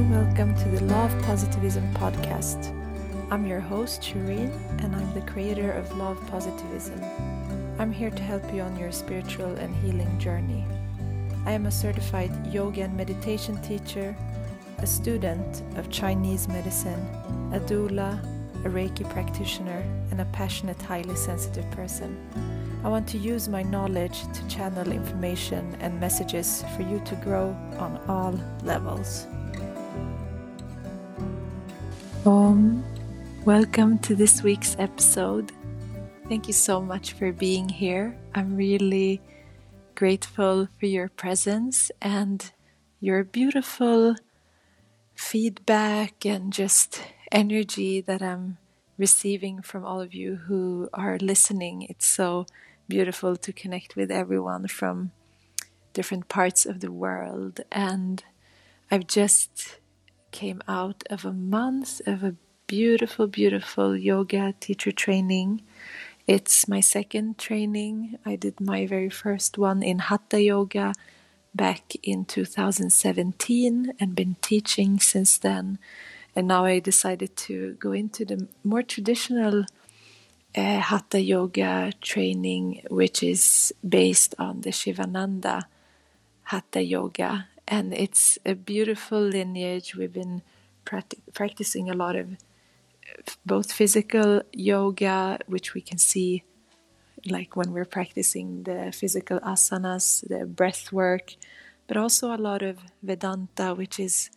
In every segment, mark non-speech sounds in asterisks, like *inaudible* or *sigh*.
and welcome to the Law of Positivism podcast. I'm your host, Shireen, and I'm the creator of Law of Positivism. I'm here to help you on your spiritual and healing journey. I am a certified yoga and meditation teacher, a student of Chinese medicine, a doula, a Reiki practitioner, and a passionate, highly sensitive person. I want to use my knowledge to channel information and messages for you to grow on all levels. Om, welcome to this week's episode. Thank you so much for being here. I'm really grateful for your presence and your beautiful feedback and just energy that I'm receiving from all of you who are listening. It's so beautiful to connect with everyone from different parts of the world and I've just came out of a month of a beautiful beautiful yoga teacher training. It's my second training. I did my very first one in hatha yoga back in 2017 and been teaching since then. And now I decided to go into the more traditional uh, Hatha Yoga training, which is based on the Shivananda Hatha Yoga. And it's a beautiful lineage. We've been practicing a lot of both physical yoga, which we can see like when we're practicing the physical asanas, the breath work, but also a lot of Vedanta, which is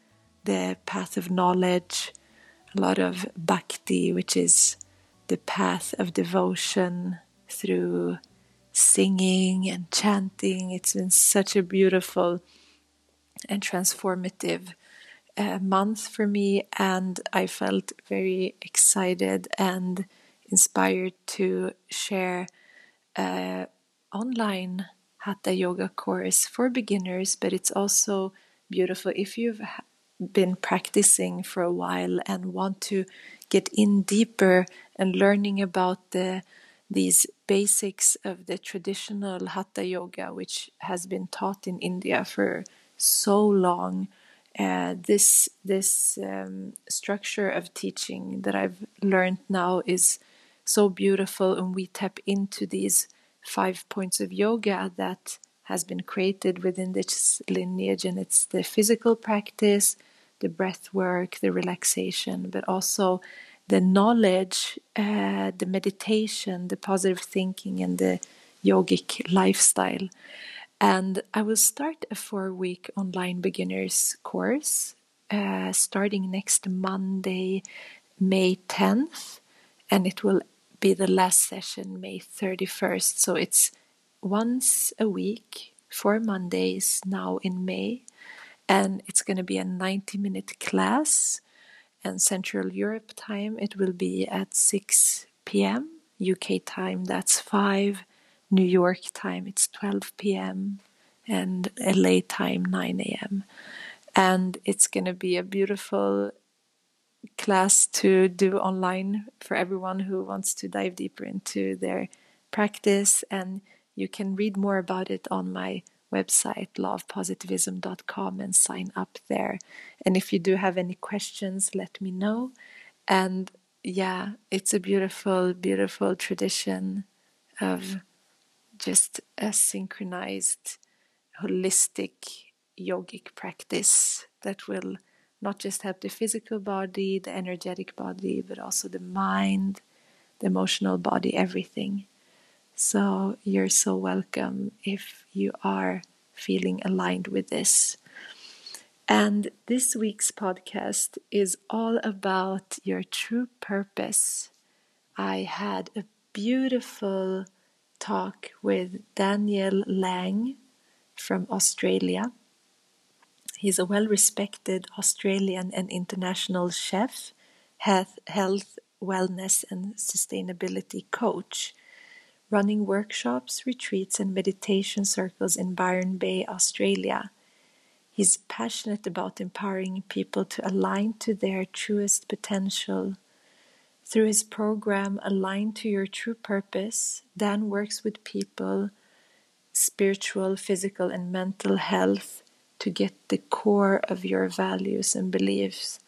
the path of knowledge, a lot of bhakti, which is the path of devotion through singing and chanting. It's been such a beautiful and transformative uh, month for me, and I felt very excited and inspired to share an online hatha yoga course for beginners, but it's also beautiful if you've been practicing for a while and want to get in deeper and learning about the these basics of the traditional hatha yoga which has been taught in India for so long uh, this this um, structure of teaching that I've learned now is so beautiful and we tap into these five points of yoga that has been created within this lineage and it's the physical practice the breath work, the relaxation, but also the knowledge, uh, the meditation, the positive thinking, and the yogic lifestyle. And I will start a four week online beginners course uh, starting next Monday, May 10th, and it will be the last session May 31st. So it's once a week, four Mondays now in May. And it's going to be a 90 minute class and central europe time. It will be at 6 p.m uk time. That's 5 new york time it's 12 p.m and la time 9 a.m and it's going to be a beautiful class to do online for everyone who wants to dive deeper into their practice and you can read more about it on my website, lawofpositivism.com, and sign up there. And if you do have any questions, let me know. And yeah, it's a beautiful, beautiful tradition of just a synchronized, holistic yogic practice that will not just help the physical body, the energetic body, but also the mind, the emotional body, everything. So you're so welcome if you are feeling aligned with this. And this week's podcast is all about your true purpose. I had a beautiful talk with Daniel Lang from Australia. He's a well respected Australian and international chef, health, health, wellness, and sustainability coach running workshops, retreats, and meditation circles in Byron Bay, Australia. He's passionate about empowering people to align to their truest potential. Through his program, Aligned to Your True Purpose, Dan works with people, spiritual, physical, and mental health to get the core of your values and beliefs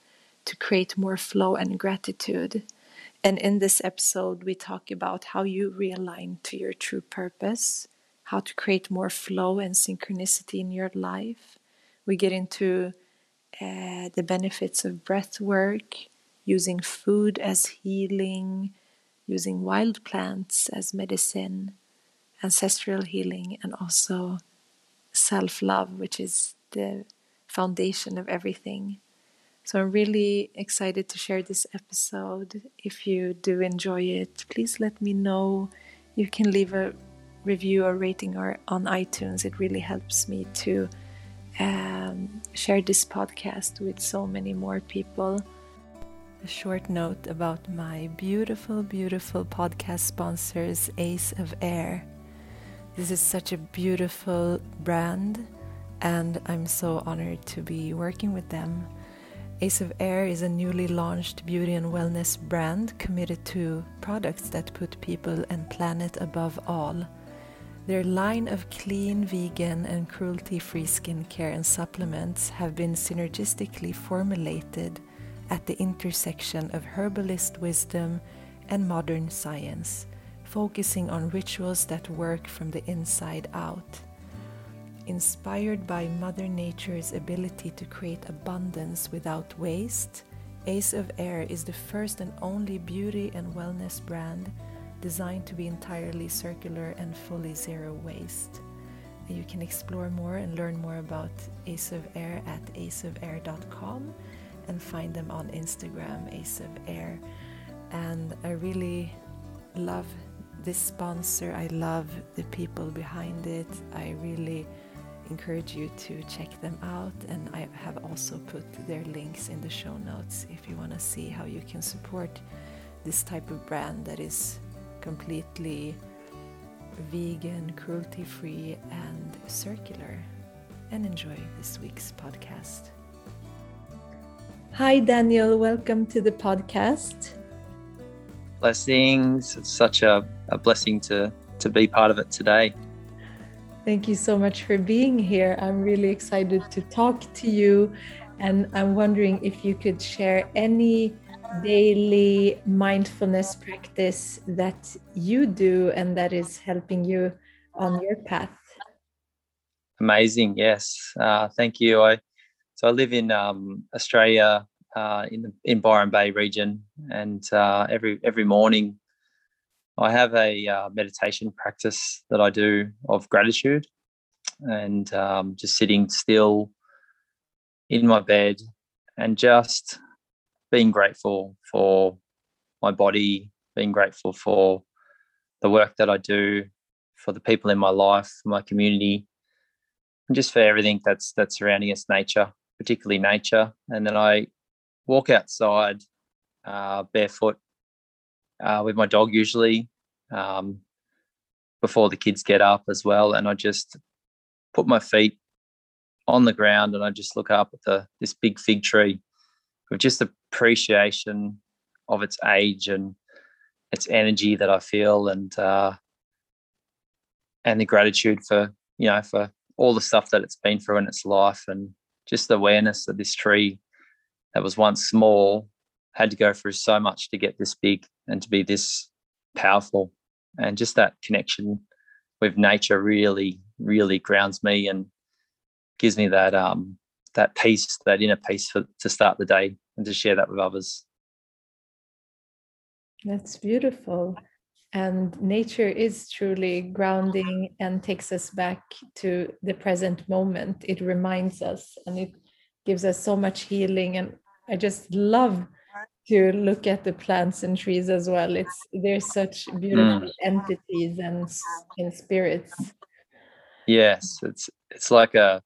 to create more flow and gratitude. And in this episode, we talk about how you realign to your true purpose, how to create more flow and synchronicity in your life. We get into uh, the benefits of breath work, using food as healing, using wild plants as medicine, ancestral healing, and also self love, which is the foundation of everything. So I'm really excited to share this episode. If you do enjoy it, please let me know. You can leave a review or rating or on iTunes. It really helps me to um, share this podcast with so many more people. A short note about my beautiful, beautiful podcast sponsors, Ace of Air. This is such a beautiful brand, and I'm so honored to be working with them. Ace of Air is a newly launched beauty and wellness brand committed to products that put people and planet above all. Their line of clean, vegan, and cruelty free skincare and supplements have been synergistically formulated at the intersection of herbalist wisdom and modern science, focusing on rituals that work from the inside out. Inspired by Mother Nature's ability to create abundance without waste, Ace of Air is the first and only beauty and wellness brand designed to be entirely circular and fully zero waste. You can explore more and learn more about Ace of Air at aceofair.com and find them on Instagram, Ace of Air. And I really love this sponsor. I love the people behind it. I really encourage you to check them out and I have also put their links in the show notes if you want to see how you can support this type of brand that is completely vegan, cruelty free, and circular. And enjoy this week's podcast. Hi, Daniel. Welcome to the podcast. Blessings. It's such a, a blessing to, to be part of it today. Thank you so much for being here. I'm really excited to talk to you. And I'm wondering if you could share any daily mindfulness practice that you do and that is helping you on your path. Amazing. Yes. Uh, thank you. I so I live in um, Australia uh, in the in Byron Bay region, and uh, every every morning I have a uh, meditation practice that I do of gratitude and um, just sitting still in my bed and just being grateful for my body, being grateful for the work that I do, for the people in my life, my community, and just for everything that's that's surrounding us, nature, particularly nature. And then I walk outside uh, barefoot uh, with my dog usually um, before the kids get up as well. And I just put my feet on the ground and I just look up at the this big fig tree with just appreciation of its age and its energy that I feel and uh, and the gratitude for you know for all the stuff that it's been through in its life and just the awareness that this tree that was once small had to go through so much to get this big and to be this powerful. And just that connection with nature really really grounds me and gives me that um that peace that inner peace for, to start the day and to share that with others. That's beautiful and nature is truly grounding and takes us back to the present moment it reminds us and it gives us so much healing and I just love to look at the plants and trees as well. It's they're such beautiful mm. entities and and spirits. Yes, it's it's like a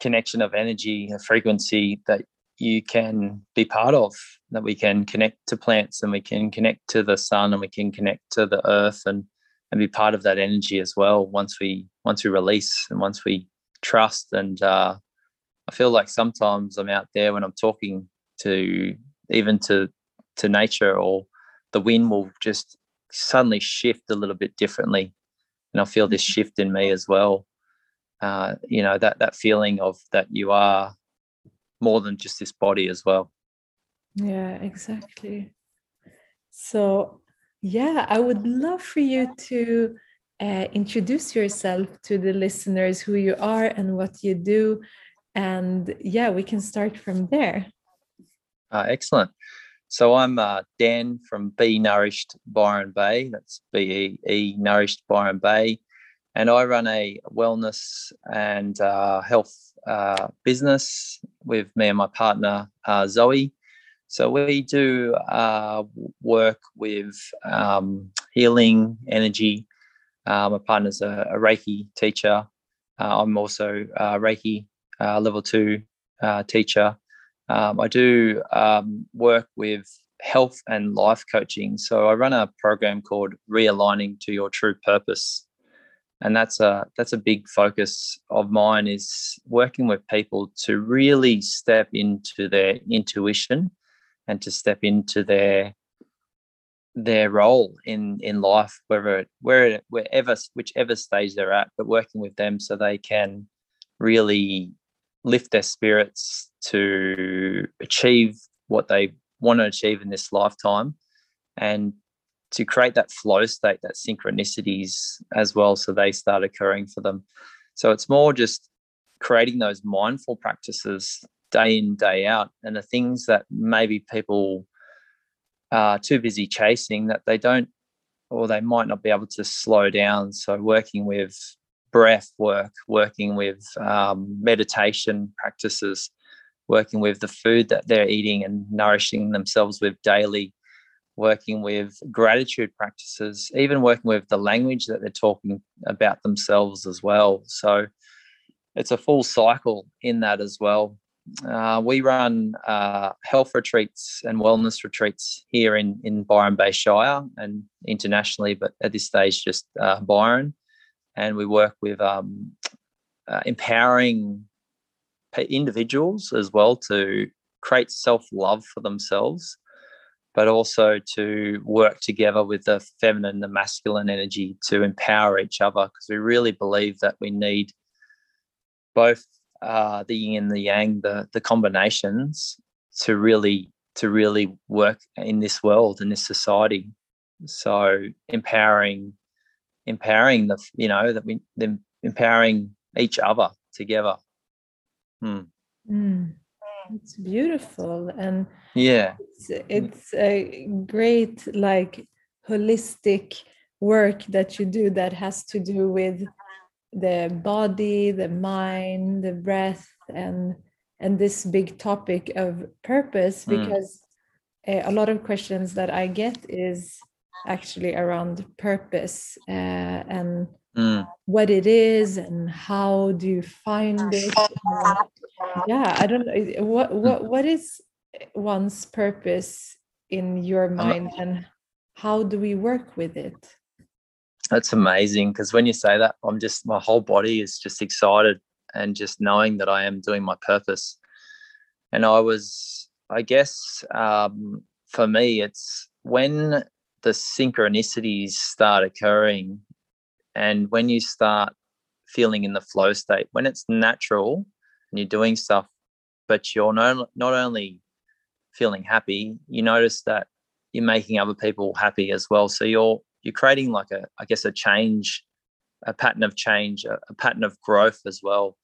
connection of energy, a frequency that you can be part of. That we can connect to plants and we can connect to the sun and we can connect to the earth and and be part of that energy as well. Once we once we release and once we trust and uh, I feel like sometimes I'm out there when I'm talking to even to to nature or the wind will just suddenly shift a little bit differently and I feel this mm-hmm. shift in me as well uh, you know that that feeling of that you are more than just this body as well yeah exactly. So yeah i would love for you to uh, introduce yourself to the listeners who you are and what you do. And yeah we can start from there. Uh, excellent. So i'm uh, dan from bee nourished byron bay. That's b-e-e nourished byron bay. And I run a wellness and uh, health uh, business with me and my partner uh, Zoe. So we do uh, work with um, healing energy. Uh, my partner's a, a Reiki teacher. Uh, I'm also a Reiki level two teacher. Um, I do um, work with health and life coaching. So I run a program called Realigning to Your True Purpose and that's a that's a big focus of mine is working with people to really step into their intuition and to step into their their role in in life wherever where wherever whichever stage they're at but working with them so they can really lift their spirits to achieve what they want to achieve in this lifetime and to create that flow state, that synchronicities as well, so they start occurring for them. So it's more just creating those mindful practices day in, day out, and the things that maybe people are too busy chasing that they don't, or they might not be able to slow down. So working with breath work, working with um, meditation practices, working with the food that they're eating and nourishing themselves with daily working with gratitude practices, even working with the language that they're talking about themselves as well. So it's a full cycle in that as well. Uh, we run uh, health retreats and wellness retreats here in, in Byron Bay Shire and internationally, but at this stage, just uh, Byron. And we work with um, uh, empowering individuals as well to create self love for themselves but also to work together with the feminine the masculine energy to empower each other because we really believe that we need both uh, the yin and the yang, the the combinations to really to really work in this world in this society. So empowering, empowering the you know that we them empowering each other together. Hmm. Mm. It's beautiful and yeah, it's, it's a great like holistic work that you do that has to do with the body, the mind, the breath, and and this big topic of purpose mm. because mm. a lot of questions that I get is actually around purpose uh, and mm. what it is and how do you find it yeah i don't know what mm. what what is one's purpose in your mind and how do we work with it that's amazing because when you say that i'm just my whole body is just excited and just knowing that i am doing my purpose. And i was i guess um, for me it's when the synchronicities start occurring and when you start feeling in the flow state when it's natural and you're doing stuff but you're not, not only feeling happy you notice that you're making other people happy as well. So you're you're creating like a i guess a change a pattern of change a, a pattern of growth as well.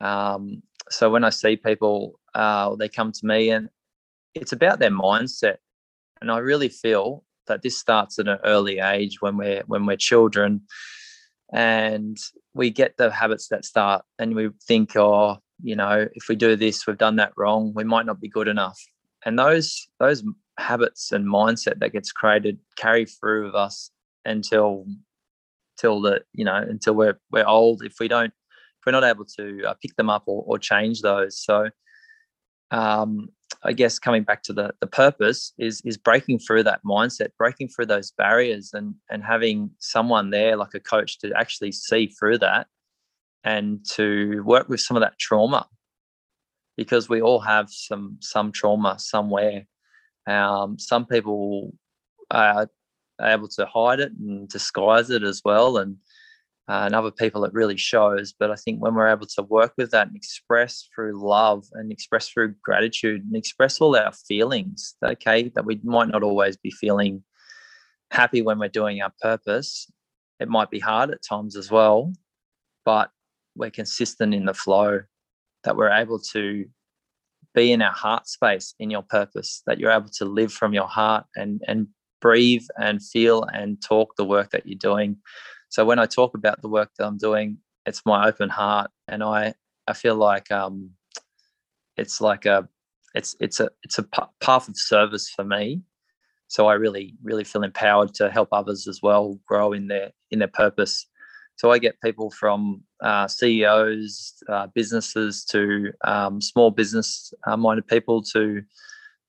Um, so when i see people uh, they come to me and it's about their mindset. And i really feel that this starts at an early age when we're when we're children and we get the habits that start and we think oh you know if we do this we've done that wrong we might not be good enough. And those those habits and mindset that gets created carry through with us until till the you know until we're we're old if we don't if we're not able to uh, pick them up or, or change those so um I guess coming back to the the purpose is is breaking through that mindset, breaking through those barriers, and and having someone there like a coach to actually see through that, and to work with some of that trauma, because we all have some some trauma somewhere. Um, some people are able to hide it and disguise it as well, and uh, and other people it really shows. But I think when we're able to work with that and express through love and express through gratitude and express all our feelings, okay, that we might not always be feeling happy when we're doing our purpose. It might be hard at times as well, but we're consistent in the flow, that we're able to be in our heart space in your purpose, that you're able to live from your heart and and breathe and feel and talk the work that you're doing so when I talk about the work that I'm doing, it's my open heart, and I I feel like um, it's like a it's it's a it's a path of service for me. So I really really feel empowered to help others as well grow in their in their purpose. So I get people from uh, CEOs, uh, businesses to um, small business uh, minded people to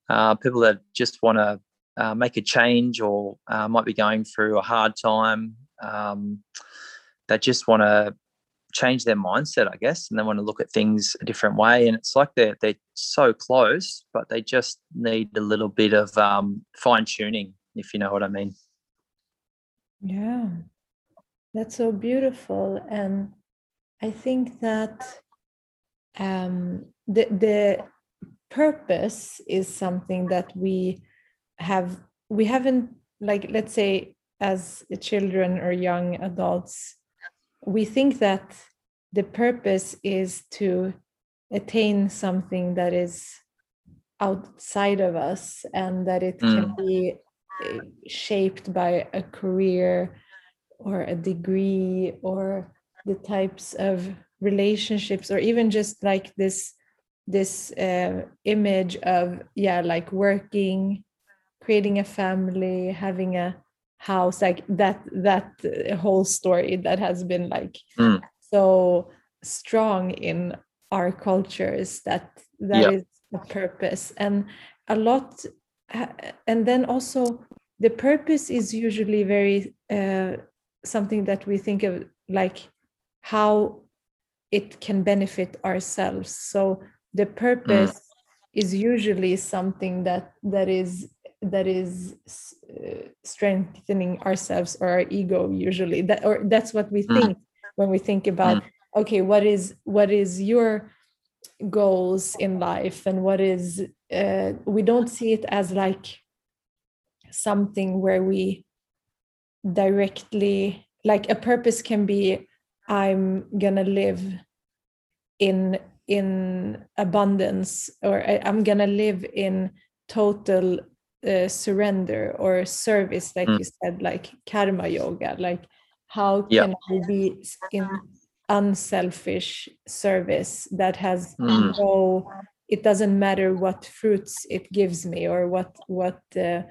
uh, people that just want to uh, make a change or uh, might be going through a hard time um, that just want to change their mindset, I guess, and they want to look at things a different way. And it's like they're they're so close, but they just need a little bit of um, fine tuning, if you know what I mean. Yeah, that's so beautiful, and I think that um, the the purpose is something that we have we haven't like let's say as children or young adults, we think that the purpose is to attain something that is outside of us and that it mm. can be eh, shaped by a career or a degree or the types of relationships or even just like this this uh, image of yeah like working creating a family having a house like that that whole story that has been like mm. so strong in our cultures that that yep. is the purpose and a lot and then also the purpose is usually very uh, something that we think of like how it can benefit ourselves so the purpose mm. is usually something that that is that is uh, strengthening ourselves or our ego usually that or that's what we mm. think mm. when we think about mm. okay what is what is your goals in life and what is uh, we don't see it as like something where we directly like a purpose can be i'm gonna live in in abundance or I, i'm gonna live in total uh, surrender or service like mm. you said like karma yoga like how can i be in unselfish service that has mm. no it doesn't matter what fruits it gives me or what what uh,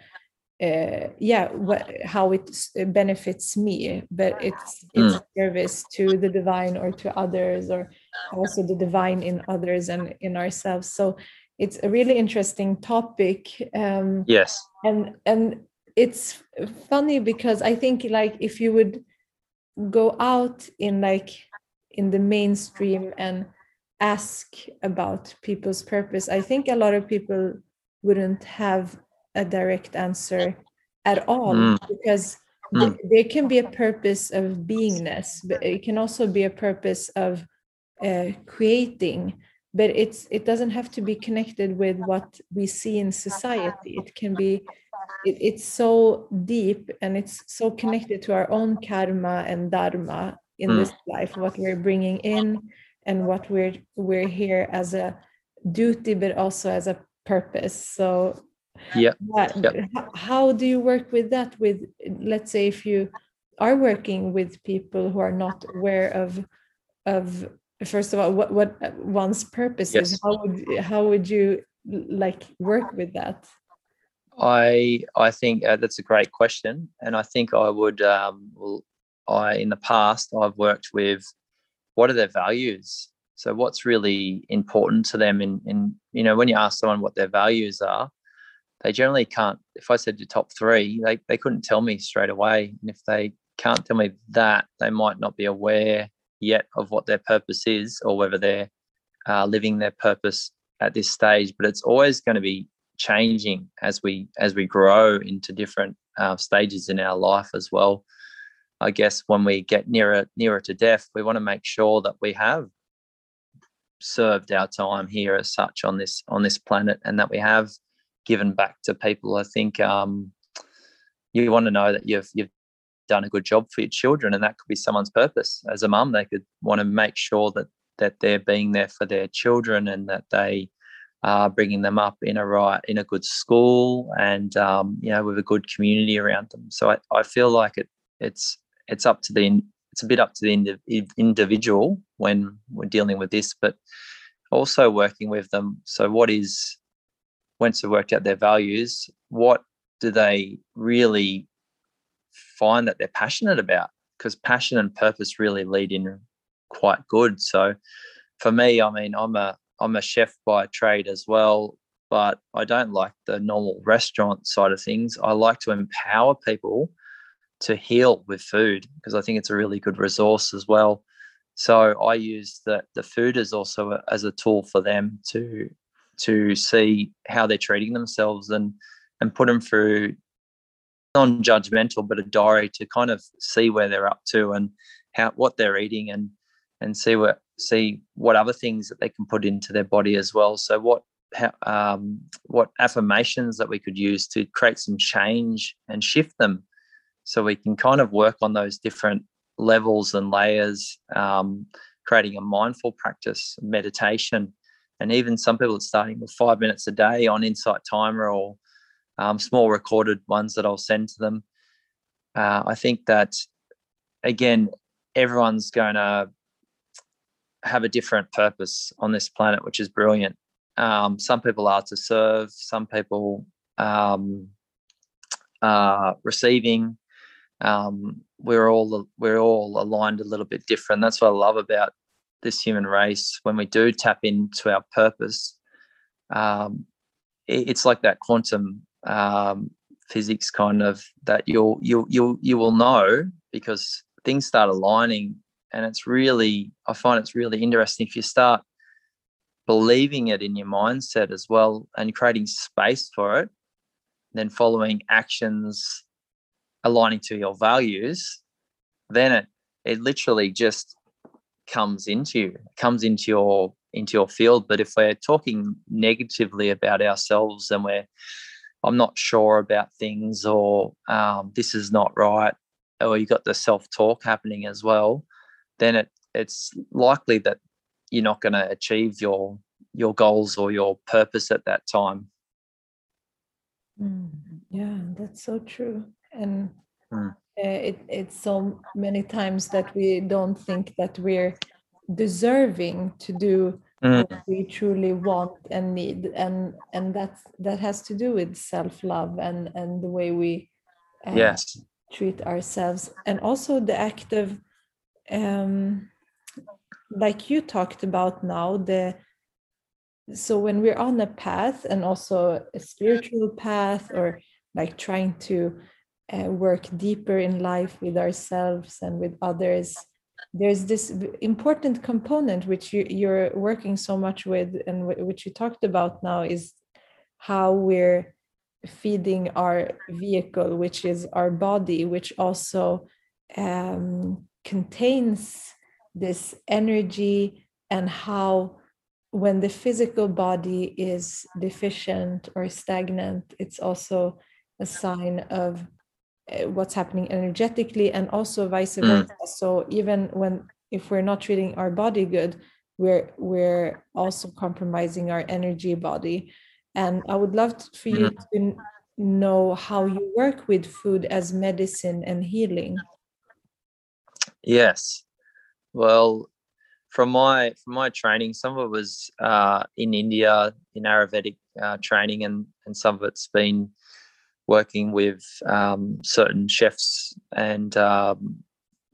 uh, yeah what, how it benefits me but it's it's mm. service to the divine or to others or also the divine in others and in ourselves so it's a really interesting topic um, yes and and it's funny because i think like if you would go out in like in the mainstream and ask about people's purpose i think a lot of people wouldn't have a direct answer at all mm. because mm. there can be a purpose of beingness but it can also be a purpose of uh, creating but it's it doesn't have to be connected with what we see in society it can be it, it's so deep and it's so connected to our own karma and dharma in mm. this life what we're bringing in and what we're we're here as a duty but also as a purpose so yeah, yeah. how do you work with that with let's say if you are working with people who are not aware of of first of all what what one's purpose yes. is how would how would you like work with that i i think uh, that's a great question and i think i would um well i in the past i've worked with what are their values so what's really important to them in in you know when you ask someone what their values are they generally can't if i said your top three they, they couldn't tell me straight away. And if they can't tell me that they might not be aware yet of what their purpose is or whether they're uh, living their purpose at this stage. But it's always going to be changing as we as we grow into different uh, stages in our life as well. I guess when we get nearer nearer to death, we want to make sure that we have served our time here as such on this on this planet, and that we have given back to people. I think um, you want to know that you've you've done a good job for your children, and that could be someone's purpose. As a mum, they could want to make sure that that they're being there for their children and that they are bringing them up in a right in a good school and um, you know with a good community around them. So I, I feel like it it's it's up to the it's a bit up to the individual when we're dealing with this, but also working with them. So, what is once they've worked out their values, what do they really find that they're passionate about? Because passion and purpose really lead in quite good. So, for me, I mean, I'm a I'm a chef by trade as well, but I don't like the normal restaurant side of things. I like to empower people to heal with food because I think it's a really good resource as well. So I use the the food as also a, as a tool for them to to see how they're treating themselves and and put them through non-judgmental but a diary to kind of see where they're up to and how what they're eating and and see what see what other things that they can put into their body as well so what um, what affirmations that we could use to create some change and shift them so we can kind of work on those different levels and layers, um, creating a mindful practice, meditation. And even some people are starting with five minutes a day on Insight Timer or um, small recorded ones that I'll send to them. Uh, I think that, again, everyone's going to have a different purpose on this planet, which is brilliant. Um, some people are to serve, some people um, are receiving, um, we're all we're all aligned a little bit different. That's what I love about this human race. When we do tap into our purpose, um, it, it's like that quantum um, physics kind of that you'll you'll you you will know because things start aligning, and it's really I find it's really interesting if you start believing it in your mindset as well and creating space for it then following actions aligning to your values, then it it literally just comes into you, comes into your into your field. But if we're talking negatively about ourselves and we're I'm not sure about things or um, this is not right, or you got the self talk happening as well, then it it's likely that you're not going to achieve your your goals or your purpose at that time. Mm, yeah, that's so true and mm. Uh, it, it's so many times that we don't think that we're deserving to do mm. what we truly want and need and and that's that has to do with self-love and and the way we uh, yes treat ourselves and also the act of um like you talked about now the so when we're on a path and also a spiritual path or like trying to uh, work deeper in life with ourselves and with others. There's this important component which you, you're working so much with and which you talked about now is how we're feeding our vehicle which is our body which also um, contains this energy and how when the physical body is deficient or stagnant it's also a sign of what's happening energetically and also vice mm. versa mm. so even when if we're not treating our body good we're we're also compromising our energy body and i would love to, for you mm. to know how you work with food as medicine and healing yes well from my from my training some of it was uh, in india in ayurvedic uh, training and and some of it's been working with um, certain chefs and um,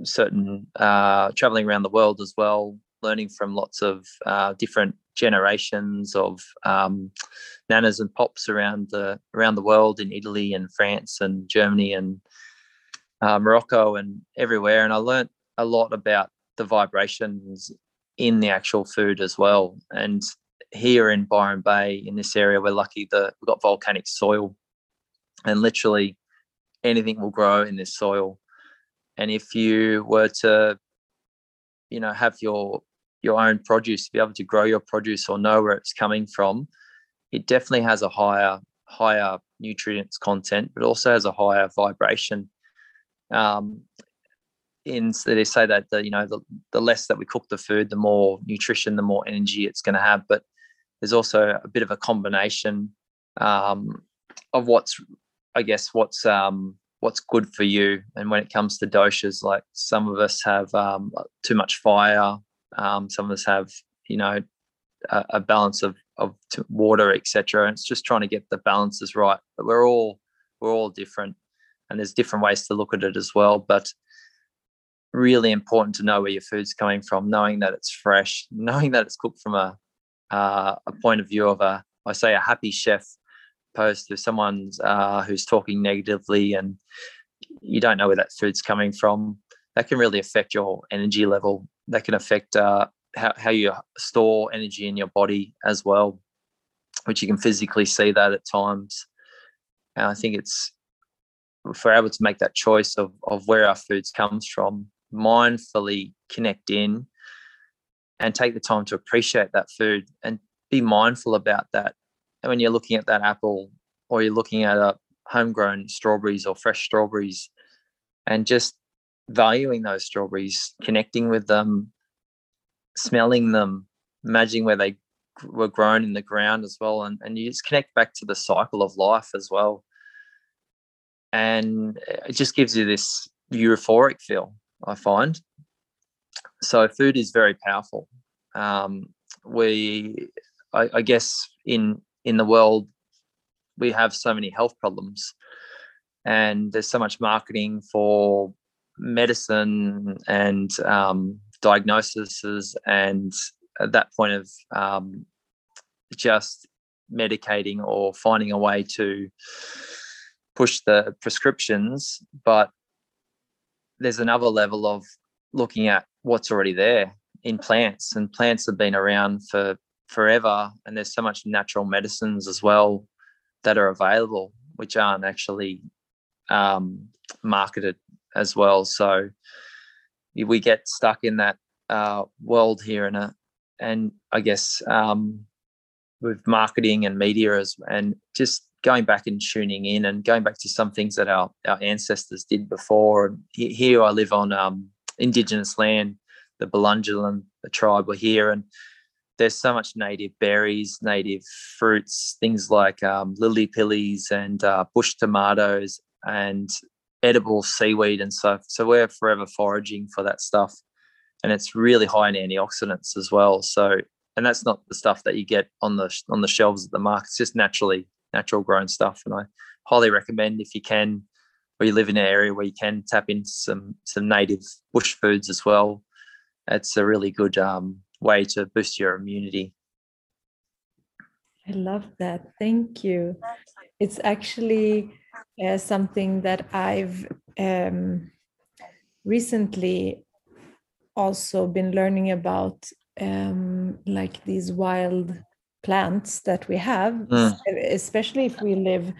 certain uh, traveling around the world as well, learning from lots of uh, different generations of um, nanas and pops around the around the world in Italy and France and Germany and uh, Morocco and everywhere. And I learned a lot about the vibrations in the actual food as well. And here in Byron Bay, in this area, we're lucky that we've got volcanic soil and literally anything will grow in this soil. And if you were to you know have your your own produce be able to grow your produce or know where it's coming from it definitely has a higher higher nutrients content but also has a higher vibration. Um, in so they say that the you know the, the less that we cook the food the more nutrition the more energy it's going to have but there's also a bit of a combination um, of what's i guess what's um, what's good for you. And when it comes to doshas, like some of us have um, too much fire, um, some of us have, you know, a, a balance of of water, etc. And it's just trying to get the balances right. But we're all we're all different, and there's different ways to look at it as well. But really important to know where your food's coming from, knowing that it's fresh, *laughs* knowing that it's cooked from a uh, a point of view of a I say a happy chef post if someone's uh, who's talking negatively and you don't know where that food's coming from, that can really affect your energy level. That can affect uh, how, how you store energy in your body as well, which you can physically see that at times. And I think it's if we're able to make that choice of, of where our foods comes from, mindfully connect in and take the time to appreciate that food and be mindful about that and when you're looking at that apple or you're looking at a homegrown strawberries or fresh strawberries and just valuing those strawberries, connecting with them, smelling them, imagining where they were grown in the ground as well. And, and you just connect back to the cycle of life as well. And it just gives you this euphoric feel, I find. So food is very powerful. Um, we, I, I guess, in in the world we have so many health problems. And there's so much marketing for medicine and um, diagnoses and at that point of um, just medicating or finding a way to push the prescriptions. But there's another level of looking at what's already there in plants and plants have been around for forever and there's so much natural medicines as well that are available which aren't actually um, marketed as well. So we get stuck in that uh, world here and a and i guess um, with marketing and media as and just going back and tuning in and going back to some things that our, our ancestors did before. And here i live on um, indigenous land. The Bundjalung the tribe were here and there's so much native berries, native fruits, things like um, lily pillies and uh, bush tomatoes and edible seaweed and stuff. So we're forever foraging for that stuff, and it's really high in antioxidants as well. So, and that's not the stuff that you get on the on the shelves at the market. It's just naturally natural grown stuff, and I highly recommend if you can, or you live in an area where you can tap into some some native bush foods as well. It's a really good um, way to boost your immunity. I love that. Thank you. It's actually uh, something that I've um, recently also been learning about, um, like these wild plants that we have, mm. especially if we live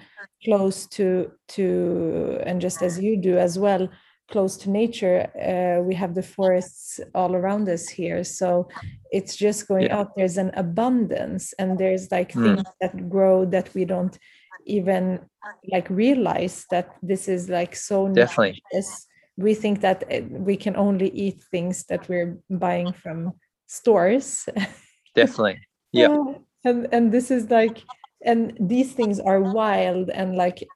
close to to, and just as you do as well, close to nature uh, we have the forests all around us here. So it's just going yeah. out there's an abundance and there's like mm. things that grow that we don't even like realize that this is like so definitely. we think that uh, we can only eat things that we're buying from stores. *laughs* Definitely. Yeah and and this is like and these things are wild and like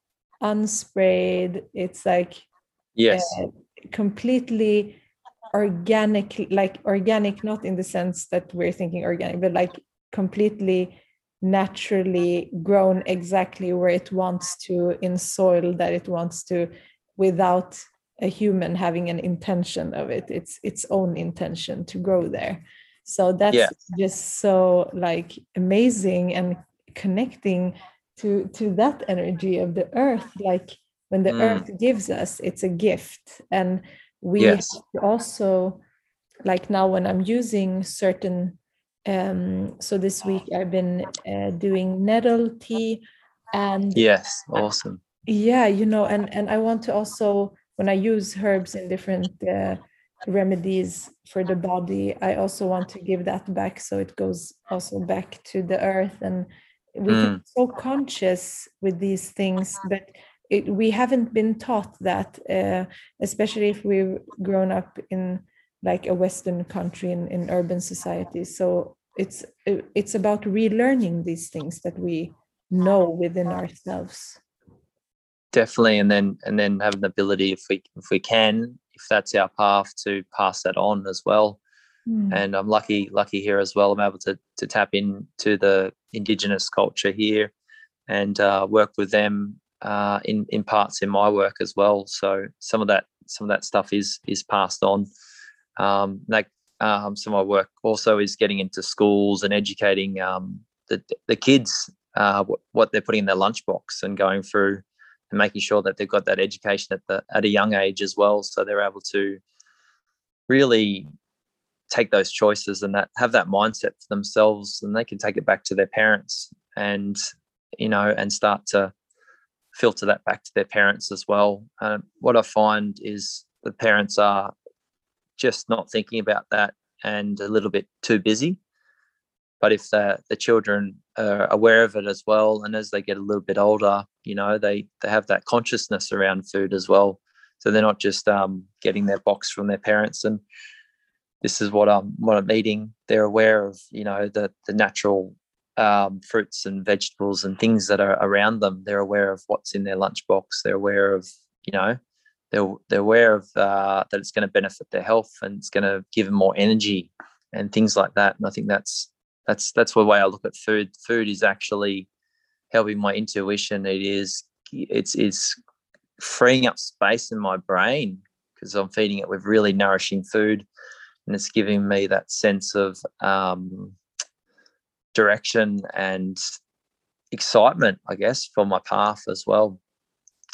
unsprayed. It's like yes. uh, completely organic like organic not in the sense that we're thinking organic but like completely naturally grown exactly where it wants to in soil that it wants to without a human having an intention of it. It's its own intention to grow there. So that's yeah. just so like amazing and connecting to to that energy of the earth. Like when the mm. earth gives us it's a gift and we yes. also like now when i'm using certain um so this week i've been uh, doing nettle tea and yes awesome yeah you know and and i want to also when I use herbs in different uh, remedies for the body, I also want to give that back so it goes also back to the earth. And we mm. be so conscious with these things, but it, we haven't been taught that, uh, especially if we've grown up in like a Western country in, in urban society. So it's it's about relearning these things that we know within ourselves definitely and then and then having the ability if we if we can if that's our path to pass that on as well mm. and i'm lucky lucky here as well i'm able to to tap into the indigenous culture here and uh, work with them uh, in in parts in my work as well. So some of that some of that stuff is is passed on. Um, like um, some of my work also is getting into schools and educating um, the the kids uh, what, what they're putting in their lunchbox and going through and making sure that they've got that education at the at a young age as well, so they're able to really take those choices and that have that mindset for themselves, and they can take it back to their parents and you know and start to filter that back to their parents as well. Um, what I find is the parents are just not thinking about that and a little bit too busy. But if the, the children are aware of it as well, and as they get a little bit older, you know, they, they have that consciousness around food as well. So they're not just um, getting their box from their parents and this is what I'm what I'm eating. They're aware of, you know, the the natural um, fruits and vegetables and things that are around them. They're aware of what's in their lunchbox. They're aware of, you know, they're they're aware of uh, that it's going to benefit their health and it's going to give them more energy and things like that. And I think that's that's that's the way I look at food. Food is actually helping my intuition. It is it's it's freeing up space in my brain because I'm feeding it with really nourishing food, and it's giving me that sense of um, direction and excitement, I guess, for my path as well.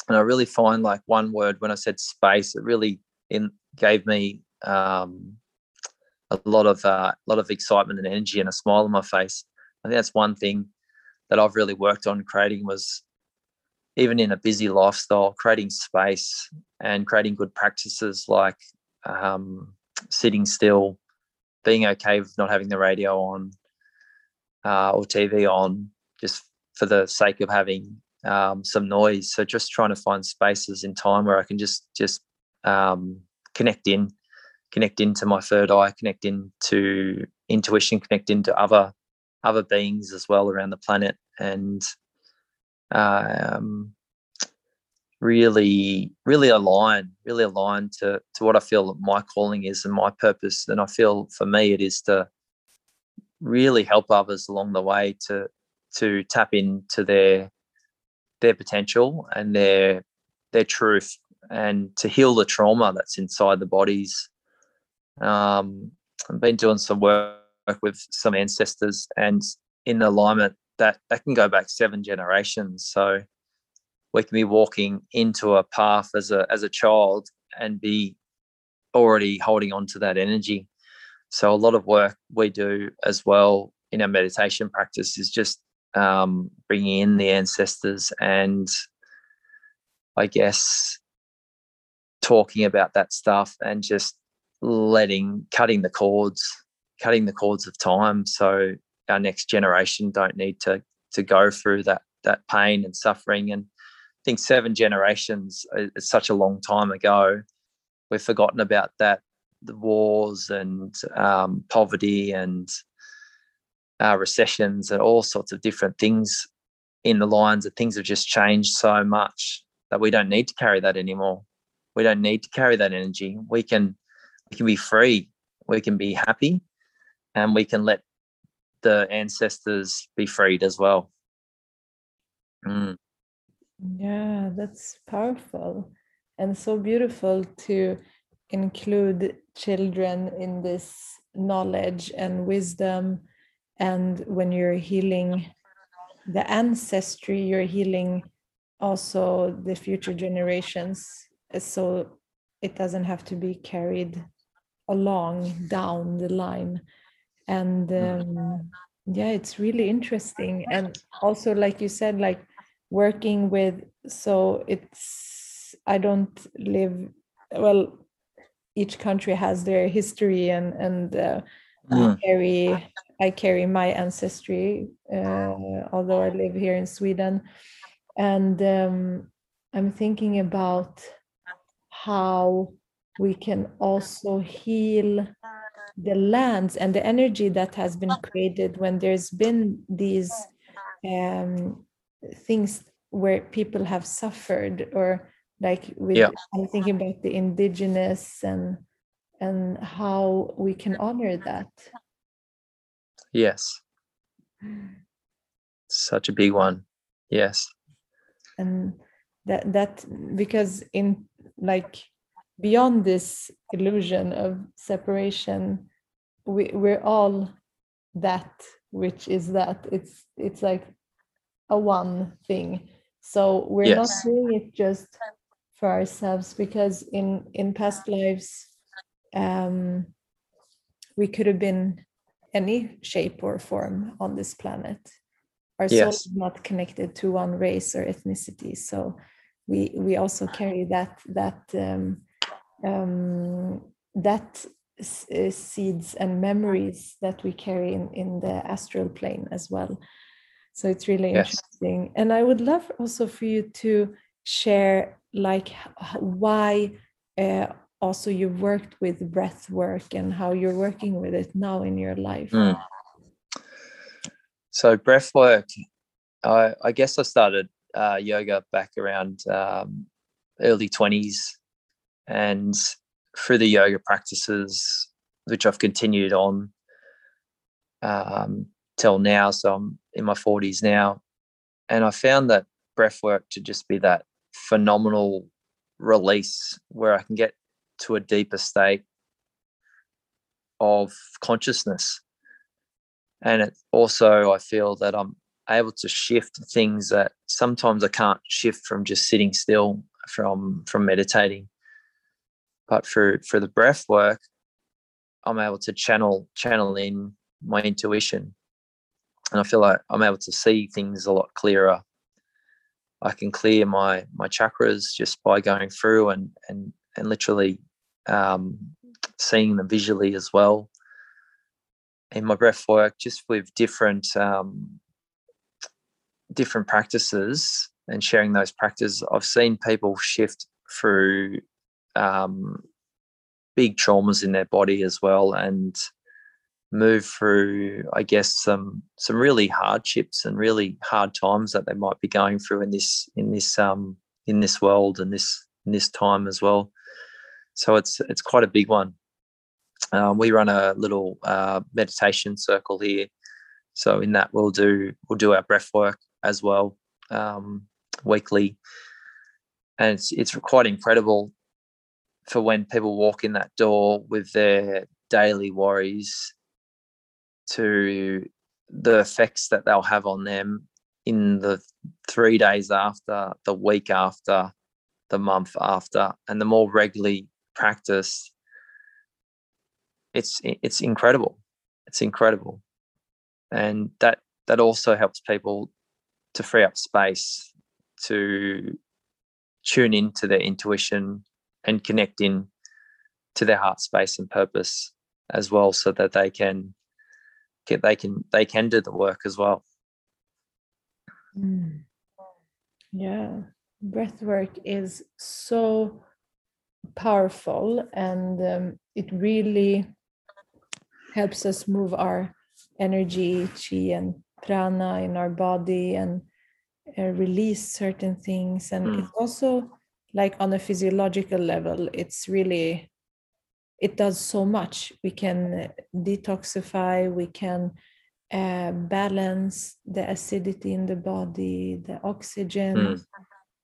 And I really find like one word when I said space, it really in gave me um, a lot of uh, a lot of excitement and energy and a smile on my face. I think that's one thing that I've really worked on creating was even in a busy lifestyle, creating space and creating good practices like um, sitting still, being okay with not having the radio on uh, or TV on, just for the sake of having um, some noise. So just trying to find spaces in time where I can just just um, connect in, connect into my third eye, connect into intuition, connect into other other beings as well around the planet, and um, really, really align, really align to to what I feel my calling is and my purpose. And I feel for me, it is to really help others along the way to to tap into their their potential and their their truth and to heal the trauma that's inside the bodies. Um, I've been doing some work with some ancestors and in alignment that that can go back seven generations. So we can be walking into a path as a as a child and be already holding on to that energy. So a lot of work we do as well in our meditation practice is just um, bringing in the ancestors and I guess talking about that stuff and just letting cutting the cords cutting the cords of time. So our next generation don't need to to go through that that pain and suffering. And I think seven generations is such a long time ago. We've forgotten about that the wars and um, poverty and uh, recessions and all sorts of different things in the lines of things have just changed so much that we don't need to carry that anymore. We don't need to carry that energy. We can we can be free. We can be happy, and we can let the ancestors be freed as well. Mm. Yeah, that's powerful and so beautiful to include children in this knowledge and wisdom and when you're healing the ancestry you're healing also the future generations so it doesn't have to be carried along down the line and mm-hmm. um, yeah it's really interesting and also like you said like working with so it's I don't live well. Each country has their history, and and uh, mm. I carry I carry my ancestry, uh, although I live here in Sweden, and um, I'm thinking about how we can also heal the lands and the energy that has been created when there's been these um, things where people have suffered or like with yeah. i'm thinking about the indigenous and and how we can honor that. Yes. Such a big one. Yes. And that that because in like beyond this illusion of separation we we're all that which is that. It's it's like a one thing. So we're yes. not doing it just for ourselves because in in past lives um we could have been any shape or form on this planet our yes. soul is not connected to one race or ethnicity so we we also carry that that um, um, that uh, seeds and memories that we carry in, in the astral plane as well. So it's really yes. interesting. And I would love also for you to share like why uh, also you worked with breath work and how you're working with it now in your life. Mm. So breath work, I, I guess I started uh, yoga back around um, early 20s and through the yoga practices, which I've continued on um, till now. So I'm in my 40s now. And I found that breath work to just be that phenomenal release where I can get to a deeper state of consciousness. And it also, I feel that I'm able to shift things that sometimes I can't shift from just sitting still from from meditating but for for the breath work i'm able to channel channel in my intuition and i feel like i'm able to see things a lot clearer i can clear my my chakras just by going through and and and literally um, seeing them visually as well. In my breath work just with different um, different practices and sharing those practices i've seen people shift through um, big traumas in their body as well and move through i guess some some really hardships and really hard times that they might be going through in this in this um in this world and this in this time as well. So it's it's quite a big one. Um, we run a little uh, meditation circle here. So in that we'll do we'll do our breath work as well um, weekly. And it's it's quite incredible for when people walk in that door with their daily worries to the effects that they'll have on them in the three days after, the week after, the month after, and the more regularly practice, it's it's incredible. It's incredible, and that that also helps people to free up space to tune into their intuition and connect in to their heart space and purpose as well so that they can they can they can do the work as well mm. yeah breath work is so powerful and um, it really helps us move our energy chi and prana in our body and uh, release certain things and mm. it also like on a physiological level it's really it does so much. We can detoxify we can uh, balance the acidity in the body the oxygen. Mm.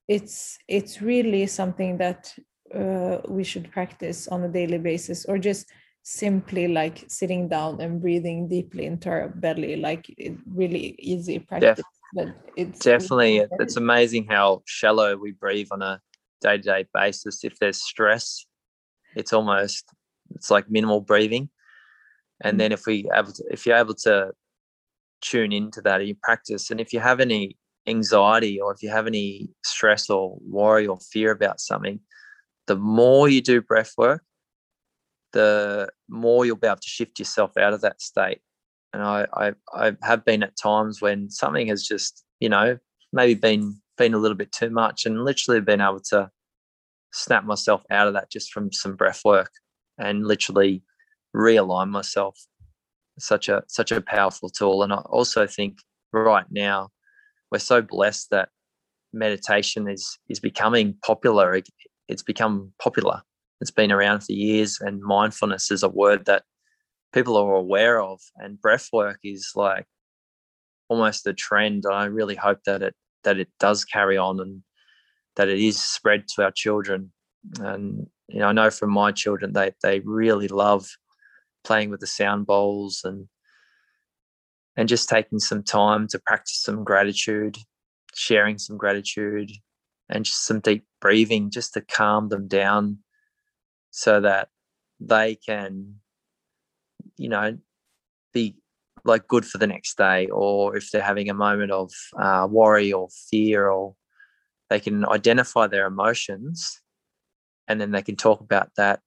it's it's really something that uh, we should practice on a daily basis or just simply like sitting down and breathing deeply into our belly like it really easy practice. Def- but it's definitely it's amazing how shallow we breathe on a day-to-day basis. If there's stress it's almost it's like minimal breathing and mm. then if we able to, if you're able to tune into that you practice and if you have any anxiety or if you have any stress or worry or fear about something, the more you do breath work, the more you'll be able to shift yourself out of that state. And I, I, I have been at times when something has just, you know, maybe been been a little bit too much, and literally been able to snap myself out of that just from some breath work and literally realign myself. Such a such a powerful tool, and I also think right now we're so blessed that meditation is is becoming popular. It's become popular. It's been around for years, and mindfulness is a word that people are aware of. And breath work is like almost a trend. I really hope that it that it does carry on and that it is spread to our children. And you know, I know from my children they they really love playing with the sound bowls and and just taking some time to practice some gratitude, sharing some gratitude, and just some deep breathing just to calm them down so that they can, you know, be like good for the next day. Or if they're having a moment of uh, worry or fear, or they can identify their emotions and then they can talk about that.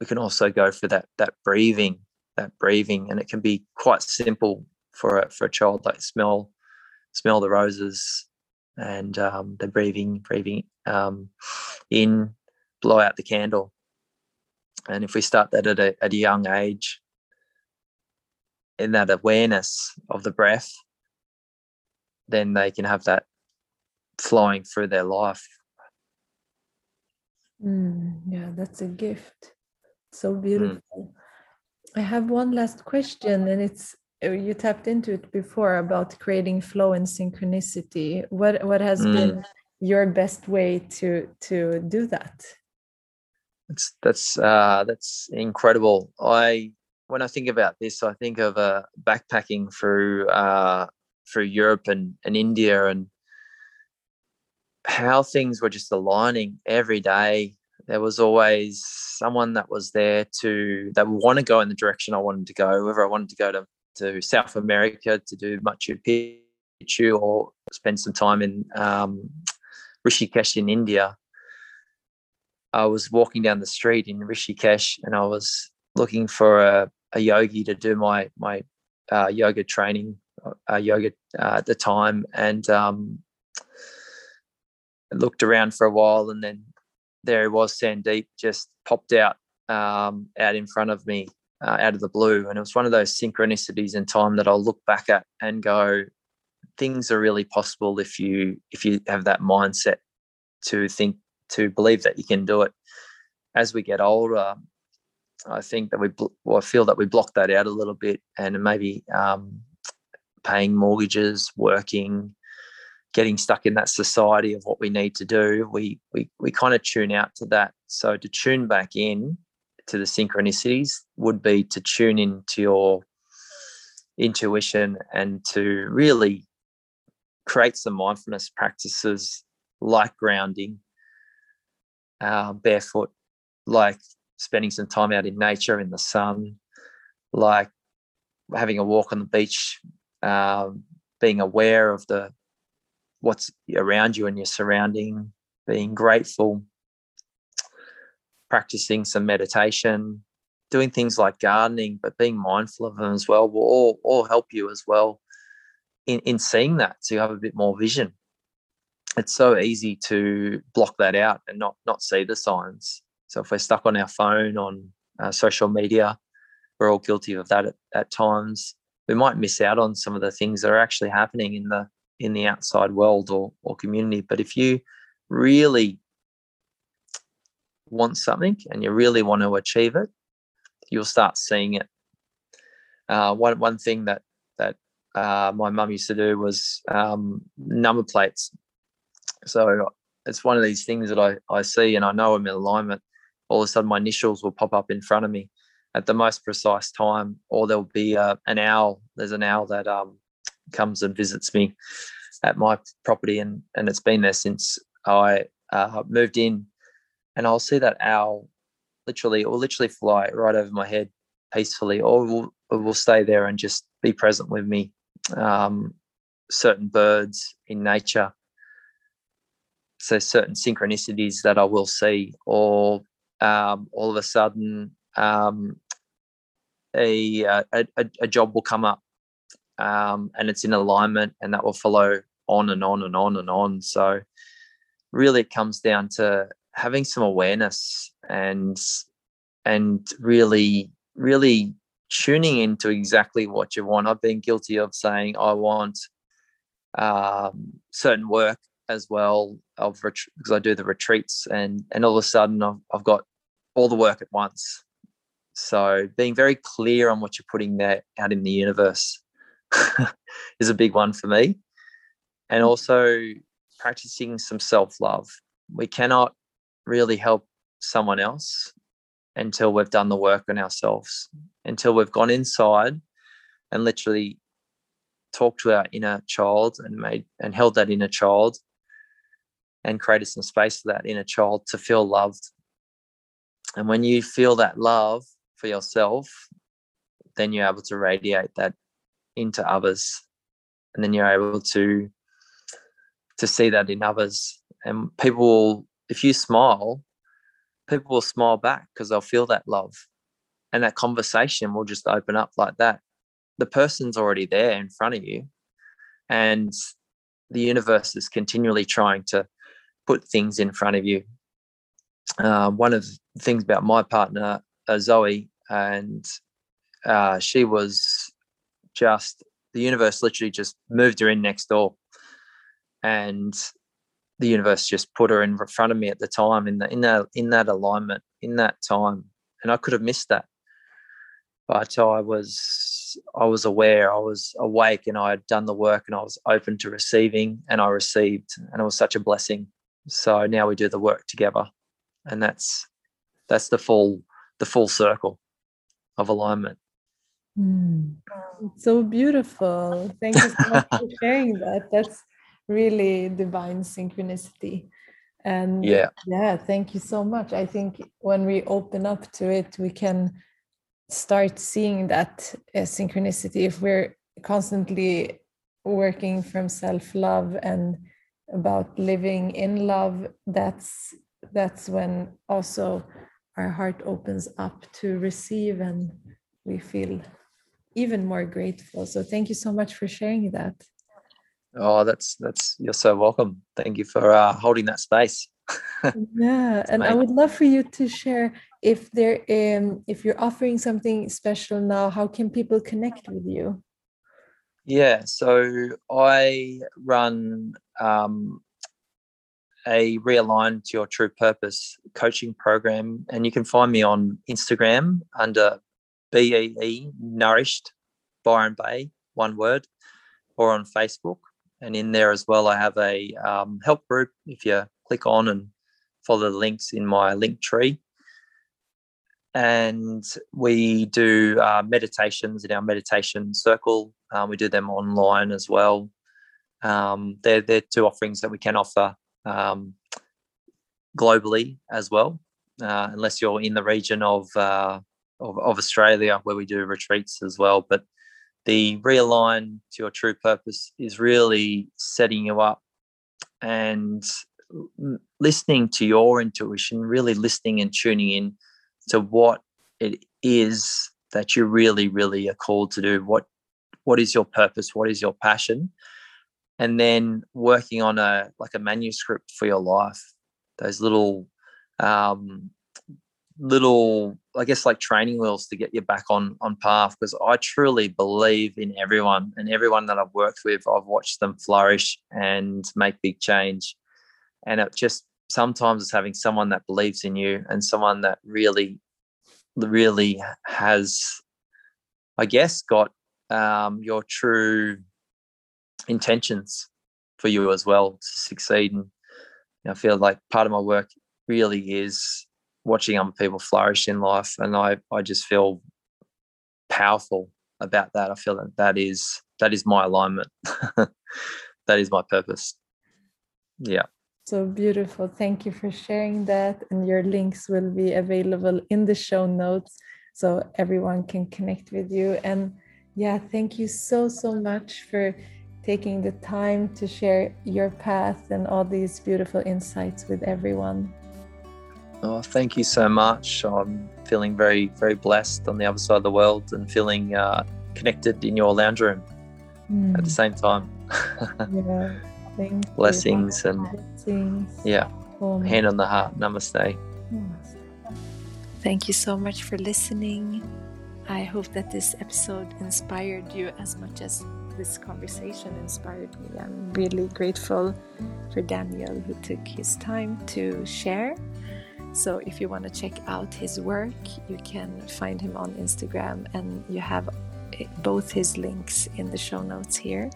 We can also go for that that breathing that breathing, and it can be quite simple for a for a child. Like smell smell the roses, and um, the breathing breathing um, in, blow out the candle. And if we start that at a, at a young age, in that awareness of the breath, then they can have that flowing through their life. Mm, yeah, that's a gift. So mm. beautiful. Mm. I have one last question, and it's uh, you tapped into it before about creating flow and synchronicity. What what has mm. been your best way to to do that? That's that's uh, that's incredible. I when I think about this, I think of uh, backpacking through uh, through Europe and, and India and how things were just aligning every day there was always someone that was there to that want to go in the direction I wanted to go, whether I wanted to go to, to South America to do Machu Picchu or spend some time in um, Rishikesh in India. I was walking down the street in Rishikesh and I was looking for a, a yogi to do my my uh, yoga training, uh, yoga uh, at the time, and um, looked around for a while, and then there he was, Sandeep, just popped out um, out in front of me uh, out of the blue. And it was one of those synchronicities in time that I'll look back at and go, things are really possible if you if you have that mindset to think to believe that you can do it. As we get older, I think that we well, I feel that we block that out a little bit, and maybe um, paying mortgages, working, getting stuck in that society of what we need to do, we we we kind of tune out to that. So to tune back in to the synchronicities would be to tune into your intuition and to really create some mindfulness practices like grounding, uh, barefoot, like spending some time out in nature in the sun, like having a walk on the beach, um, being aware of the what's around you and your surrounding, being grateful, practicing some meditation, doing things like gardening, but being mindful of them as well will all, all help you as well in, in seeing that so you have a bit more vision. It's so easy to block that out and not not see the signs. So if we're stuck on our phone on uh, social media, we're all guilty of that at, at times. We might miss out on some of the things that are actually happening in the in the outside world or, or community. But if you really want something and you really want to achieve it, you'll start seeing it. Uh, one one thing that that uh, my mum used to do was um, number plates. So it's one of these things that I, I see and I know I'm in alignment. All of a sudden, my initials will pop up in front of me at the most precise time, or there'll be uh, an owl. There's an owl that um, comes and visits me at my property, and and it's been there since I uh, moved in. And I'll see that owl literally, or literally fly right over my head peacefully, or will, will stay there and just be present with me. Um, certain birds in nature. So certain synchronicities that I will see, or um, all of a sudden um, a, uh, a, a job will come up um, and it's in alignment and that will follow on and on and on and on. So really it comes down to having some awareness and and really really tuning into exactly what you want. I've been guilty of saying I want um, certain work as well of ret- because I do the retreats and and all of a sudden I've, I've got all the work at once. So being very clear on what you're putting there out in the universe *laughs* is a big one for me. And mm. also practicing some self-love. We cannot really help someone else until we've done the work on ourselves, until we've gone inside and literally talked to our inner child and made and held that inner child and created some space for that inner child to feel loved. And when you feel that love for yourself, then you're able to radiate that into others. And then you're able to to see that in others. And people will, if you smile, people will smile back because they'll feel that love. And that conversation will just open up like that. The person's already there in front of you. And the universe is continually trying to put things in front of you. Uh, one of the things about my partner, uh, Zoe, and uh, she was just, the universe literally just moved her in next door. And the universe just put her in front of me at the time in the, in that in that alignment in that time. And i could have missed that. But i was i was aware i was awake and i had done the work and i was open to receiving and i received and it was such a blessing. So now we do the work together. And that's that's the full the full circle of alignment mm. so beautiful. Thank you so much for *laughs* sharing that. That's really divine synchronicity. And yeah. yeah thank you so much. I think when we open up to it we can start seeing that uh, synchronicity if we're constantly working from self-love and about living in love that's that's when also our heart opens up to receive and we feel even more grateful so thank you so much for sharing that Oh, that's that's you're so welcome. Thank you for uh, holding that space. *laughs* yeah, and I would love for you to share if there um if you're offering something special now, how can people connect with you? Yeah, so I run um, a realign to your true purpose coaching program, and you can find me on Instagram under BEE Nourished Byron Bay, one word, or on Facebook and in there as well, I have a um, help group. If you click on and follow the links in my link tree, and we do uh, meditations in our meditation circle. Um, we do them online as well. Um, they're, they're two offerings that we can offer um, globally as well, uh, unless you're in the region of, uh, of, of Australia where we do retreats as well. But the realign to your true purpose is really setting you up and listening to your intuition, really listening and tuning in to what it is that you really, really are called to do. What what is your purpose? What is your passion? And then working on a like a manuscript for your life. Those little um, little i guess like training wheels to get you back on on path because i truly believe in everyone and everyone that i've worked with i've watched them flourish and make big change. And it just sometimes it's having someone that believes in you and someone that really really has i guess got um, your true intentions for you as well to succeed. And i feel like part of my work really is watching other people flourish in life and i i just feel powerful about that. I feel that that is that is my alignment. *laughs* That is my purpose. Yeah. So beautiful. Thank you for sharing that and your links will be available in the show notes so everyone can connect with you. And yeah thank you so so much for taking the time to share your path and all these beautiful insights with everyone. Oh, thank you so much. I'm feeling very, very blessed on the other side of the world and feeling uh, connected in your lounge room mm. at the hmm. same time. yeah, *laughs* thank Blessings you. and Blessings. yeah, oh, hand on the heart. Namaste. Namaste. Thank you so much for listening. I hope that this episode inspired you as much as this conversation inspired me. I'm really grateful for Daniel who took his time to share. So, if you want to check out his work, you can find him on Instagram, and you have eh, both his links in the show notes here.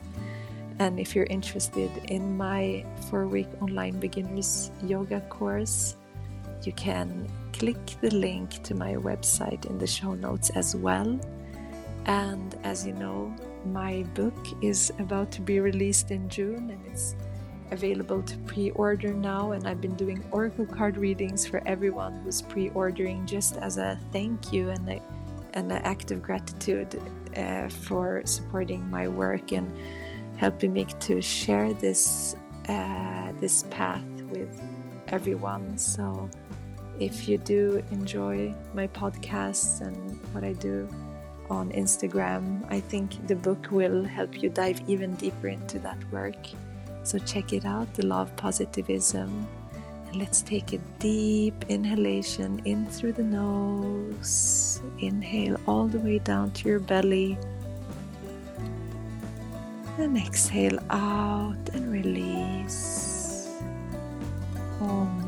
And if you're interested in my four week online beginners yoga course, you can click the link to my website in the show notes as well. And as you know, my book is about to be released in June and it's available to pre order now. And I've been doing oracle card readings for everyone who's pre ordering just as a thank you and, a, and an act of gratitude uh, for supporting my work and helping me to share this, uh, this path with everyone. So if you do enjoy my podcasts and what I do on Instagram, I think the book will help you dive even deeper into that work. So check it out, The Law of Positivism. And let's take a deep inhalation in through the nose. Inhale all the way down to your belly. And exhale out and release. Om